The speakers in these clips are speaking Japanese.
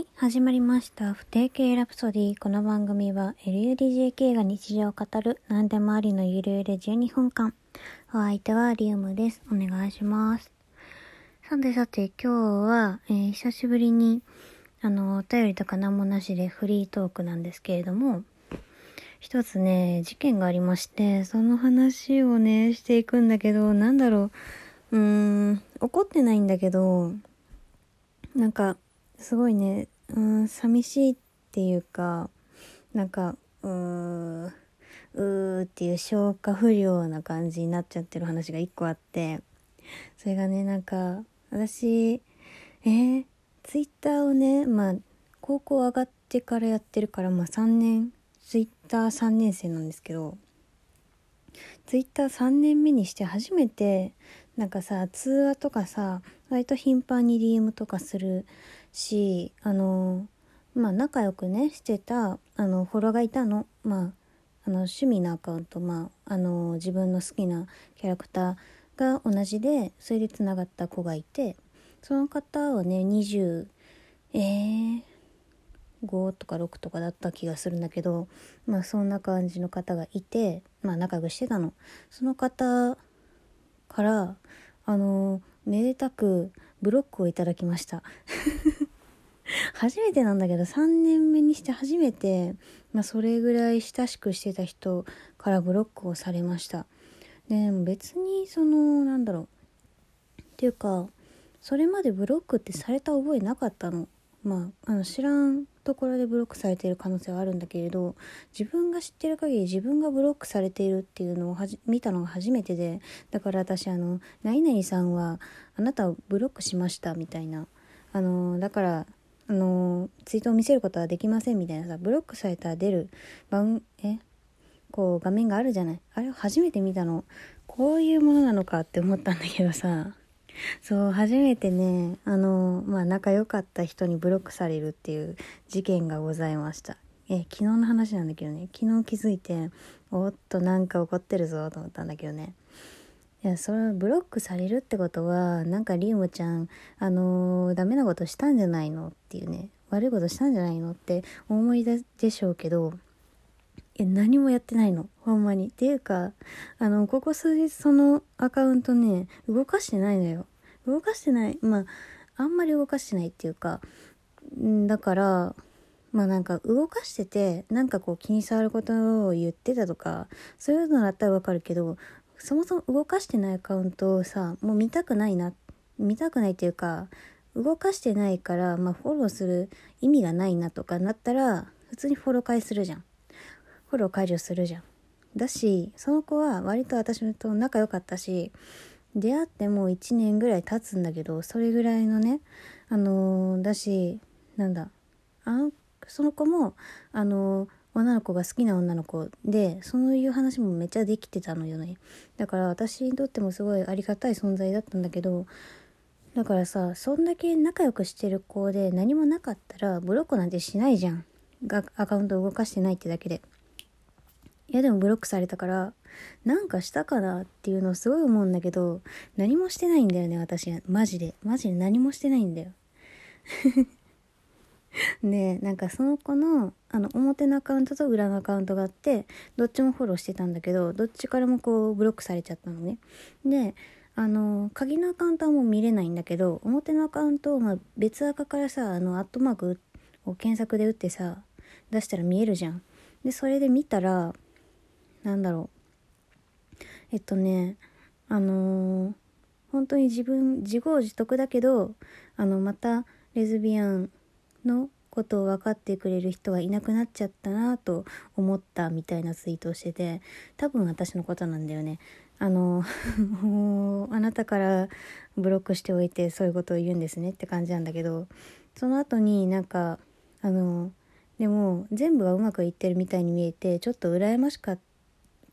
はい、始まりました。不定形ラプソディ。この番組は LUDJK が日常を語る何でもありのゆるゆる12分間。お相手はリウムです。お願いします。さてさて、今日は、えー久しぶりに、あの、お便りとか何もなしでフリートークなんですけれども、一つね、事件がありまして、その話をね、していくんだけど、なんだろう、うーん、怒ってないんだけど、なんか、すごいね、うん、寂しいっていうか、なんか、うーん、うーっていう消化不良な感じになっちゃってる話が一個あって、それがね、なんか、私、えー、ツイッターをね、まあ、高校上がってからやってるから、まあ3年、ツイッター3年生なんですけど、ツイッター3年目にして初めてなんかさ通話とかさ割と頻繁に DM とかするしあのまあ仲良くねしてたあのフォロワーがいたの。まああの趣味のアカウント。まああの自分の好きなキャラクターが同じでそれでつながった子がいてその方はね20えー、5とか6とかだった気がするんだけどまあそんな感じの方がいてまあ仲良くしてたの。その方からあのめでたくブロックをいただきました。初めてなんだけど3年目にして初めて、まあ、それぐらい親しくしてた人からブロックをされました。でも別にそのなんだろう。っていうかそれまでブロックってされた覚えなかったの。まああの知らんところでブロックされている可能性はあるんだけれど自分が知ってる限り自分がブロックされているっていうのを見たのが初めてでだから私あの「何々さんはあなたをブロックしました」みたいな。あのだからあのツイートを見せることはできませんみたいなさブロックされたら出る番え？こう画面があるじゃない。あれを初めて見たの。こういうものなのかって思ったんだけどさ。そう初めてねあのまあ仲良かった人にブロックされるっていう事件がございました。え昨日の話なんだけどね。昨日気づいておっとなんか怒ってるぞと思ったんだけどね。いやそれブロックされるってことはなんかリウムちゃんあのーダメなことしたんじゃないのっていうね。悪いことしたんじゃないのって思い出でしょうけどえ何もやってないの。ほんまに。っていうかあのここ数日そのアカウントね動かしてないのよ。動かしてない。まああんまり動かしてないっていうかんだからまあなんか動かしててなんかこう気に障ることを言ってたとかそういうのだったらわかるけどそもそも動かしてないアカウントをさもう見たくないな見たくないっていうか動かしてないから、まあ、フォローする意味がないなとかなったら普通にフォロー返するじゃん。フォロー解除するじゃん。だしその子は割と私と仲良かったし出会ってもう1年ぐらい経つんだけどそれぐらいのねあのーだしなんだあその子もあのー女の子が好きな女の子でそういう話もめっちゃできてたのよね。だから私にとってもすごいありがたい存在だったんだけどだからさそんだけ仲良くしてる子で何もなかったらブロックなんてしないじゃん。がアカウント動かしてないってだけで。いやでもブロックされたからなんかしたかなっていうのをすごい思うんだけど何もしてないんだよね私。マジで。マジで何もしてないんだよ。でなんかその子のあの表のアカウントと裏のアカウントがあってどっちもフォローしてたんだけどどっちからもこうブロックされちゃったのね。であの鍵のアカウントはもう見れないんだけど表のアカウントを、まあ、別アカからさあのアットマークを検索で打ってさ出したら見えるじゃん。でそれで見たらなんだろう。えっとねあのー本当に自分自業自得だけどあのまたレズビアンのことを分かってくれる人がいなくなっちゃったなと思ったみたいなツイートをしてて多分私のことなんだよね。あの あなたからブロックしておいてそういうことを言うんですねって感じなんだけどその後になんかあのでも全部がうまくいってるみたいに見えてちょっと羨ましく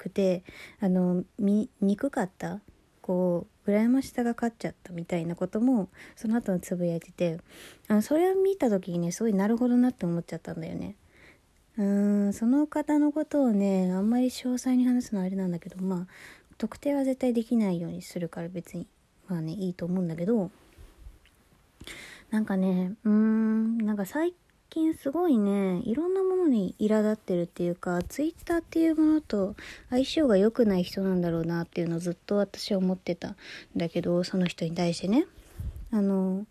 てあのみ憎かったこう羨ましさが勝っちゃったみたいなこともその後につぶやいててあのそれを見た時にねすごいなるほどなって思っちゃったんだよね。うーんその方のことをねあんまり詳細に話すのはあれなんだけどまあ特定は絶対できないようにするから別にまあねいいと思うんだけどなんかね、うーん、なんか最近すごいね、いろんなものに苛立ってるっていうか、ツイッターっていうものと相性が良くない人なんだろうなっていうのをずっと私は思ってたんだけど、その人に対してね。あの、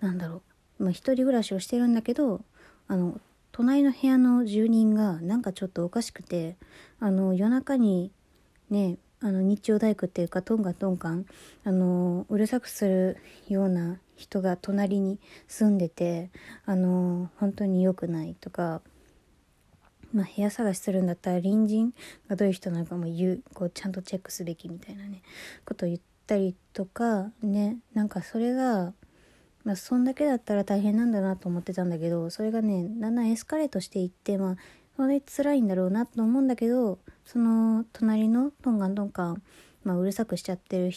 なんだろう。まあ一人暮らしをしてるんだけど、あの、隣の部屋の住人がなんかちょっとおかしくて、あの、夜中にね、あの日曜大工っていうかトンガトンカンあのうるさくするような人が隣に住んでてあの本当に良くないとか、まあ、部屋探しするんだったら隣人がどういう人なのかも言うこうちゃんとチェックすべきみたいなねことを言ったりとかねなんかそれがまあそんだけだったら大変なんだなと思ってたんだけどそれがねだんだんエスカレートしていってまあそれ辛いんだろうなと思うんだけどその隣のトンガントンカン、まあ、うるさくしちゃってる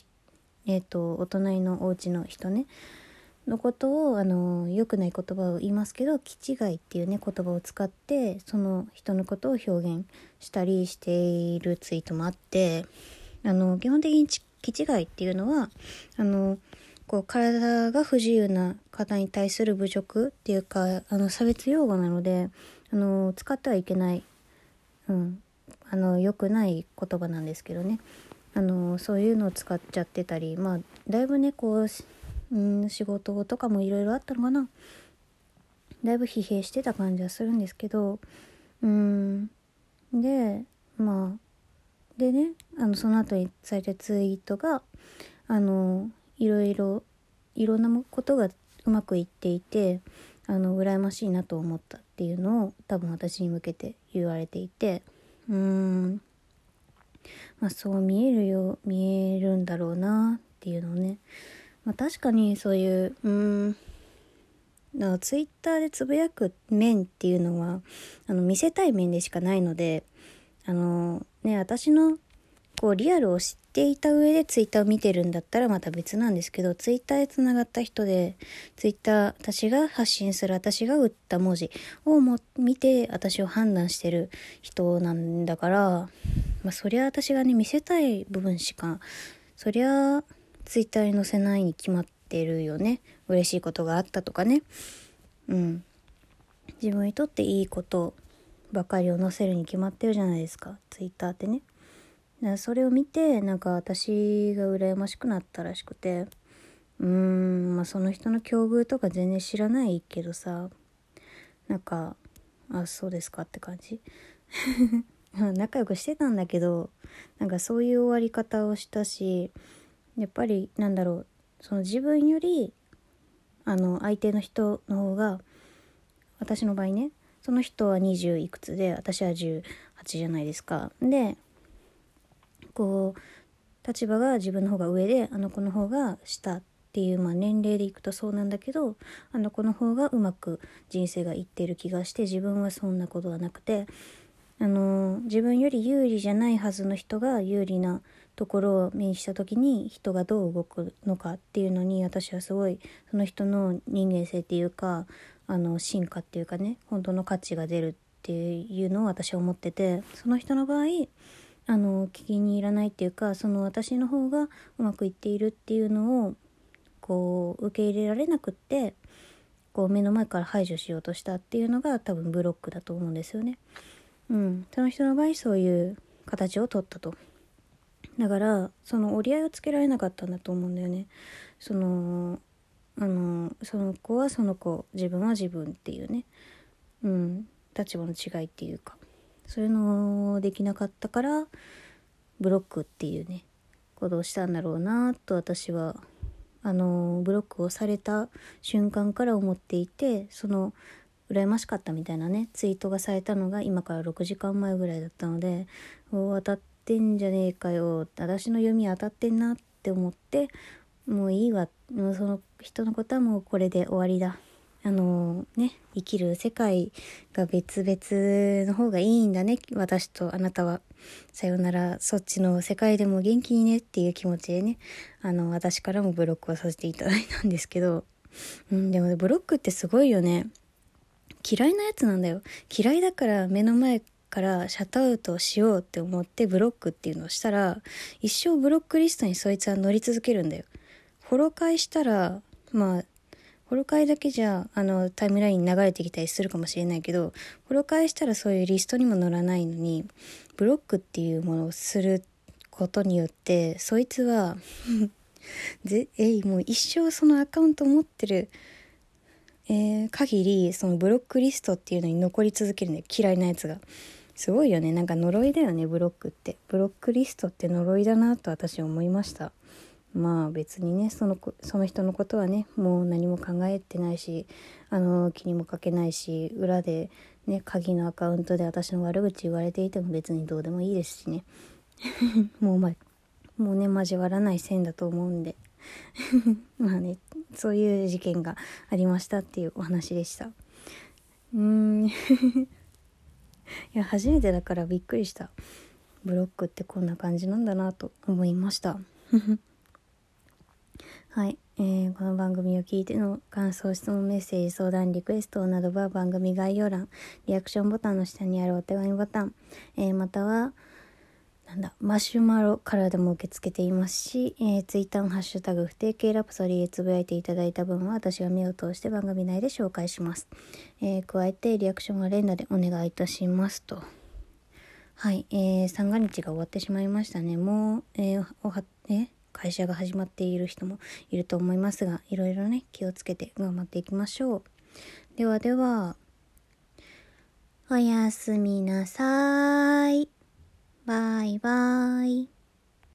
えっ、ー、とお隣のお家の人ね。のことをあの良くない言葉を言いますけど「気違い」っていうね言葉を使ってその人のことを表現したりしているツイートもあってあの基本的に気違いっていうのはあのこう体が不自由な方に対する侮辱っていうかあの差別用語なのであの使ってはいけない、うん、あの良くない言葉なんですけどね。あのそういうのを使っちゃってたりまあだいぶねこう、うん、仕事とかもいろいろあったのかな。だいぶ疲弊してた感じはするんですけどうんでまあでねあのその後にされたツイートがあのいろいろいろんなことがうまくいっていてあの羨ましいなと思ったっていうのを多分私に向けて言われていて。うーん。まあそう見えるよ見えるんだろうなっていうのをね、まあ、確かにそういううーん。だからツイッターでつぶやく面っていうのはあの見せたい面でしかないのであのね私のこうリアルを知っていた上でツイッターを見てるんだったらまた別なんですけどツイッターでつながった人でツイッター私が発信する私が打った文字をも見て私を判断してる人なんだから、まあ、そりゃ私がね見せたい部分しかそりゃツイッターに載せないに決まってるよね。嬉しいことがあったとかね。うん。自分にとっていいことばかりを載せるに決まってるじゃないですか。ツイッターってね。それを見てなんか私が羨ましくなったらしくてうーんまあその人の境遇とか全然知らないけどさなんかあそうですかって感じ。仲良くしてたんだけどなんかそういう終わり方をしたしやっぱりなんだろうその自分よりあの相手の人の方が私の場合ねその人は20いくつで私は18じゃないですか。でこう立場が自分の方が上であの子の方が下っていう、まあ、年齢でいくとそうなんだけどあの子の方がうまく人生がいってる気がして自分はそんなことはなくてあの自分より有利じゃないはずの人が有利なところを目にした時に人がどう動くのかっていうのに私はすごいその人の人間性っていうかあの進化っていうかね本当の価値が出るっていうのを私は思っててその人の場合あの聞きに入らないっていうかその私の方がうまくいっているっていうのをこう受け入れられなくってこう目の前から排除しようとしたっていうのが多分ブロックだと思うんですよね。うん、その人の場合そういう形を取ったと。だからその折り合いをつけられなかったんだと思うんだよね。そのあのその子はその子自分は自分っていうね、うん、立場の違いっていうか。そういうのできなかったからブロックっていうねことをしたんだろうなと私はあのブロックをされた瞬間から思っていてその羨ましかったみたいなねツイートがされたのが今から6時間前ぐらいだったので当たってんじゃねえかよ私の読み当たってんなって思ってもういいわもうその人のことはもうこれで終わりだ。あのね、生きる世界が別々の方がいいんだね、私とあなたは。さよなら、そっちの世界でも元気にねっていう気持ちでね、あの、私からもブロックをさせていただいたんですけど、うん、でも、ブロックってすごいよね。嫌いなやつなんだよ。嫌いだから目の前からシャットアウトしようって思ってブロックっていうのをしたら、一生ブロックリストにそいつは乗り続けるんだよ。フォロー返したら、まあ、フォロー会だけじゃ、あの、タイムラインに流れてきたりするかもしれないけど、フォロー会したらそういうリストにも載らないのに、ブロックっていうものをすることによって、そいつは ぜ、えい、もう一生そのアカウント持ってる、えー、限り、そのブロックリストっていうのに残り続けるね、嫌いなやつが。すごいよね。なんか呪いだよね、ブロックって。ブロックリストって呪いだなと私は思いました。まあ別にねそのその人のことはねもう何も考えてないしあの気にもかけないし裏でね鍵のアカウントで私の悪口言われていても別にどうでもいいですしね。もうまもうね交わらない線だと思うんで。まあねそういう事件がありましたっていうお話でした。うーん。いや初めてだからびっくりした。ブロックってこんな感じなんだなと思いました。はい、えー、この番組を聞いての感想、質問、メッセージ、相談、リクエストなどは番組概要欄、リアクションボタンの下にあるお手紙ボタン、えー、または、なんだ、マシュマロからでも受け付けていますし、えー、ツイッターのハッシュタグ、不定形ラプソディでつぶやいていただいた分は私が目を通して番組内で紹介します。えー、加えて、リアクションは連打でお願いいたしますと。はい、えー、三が日が終わってしまいましたね。もう、えー、おは、え会社が始まっている人もいると思いますが、いろいろね、気をつけて頑張っていきましょう。ではでは、おやすみなさい。バイバイ。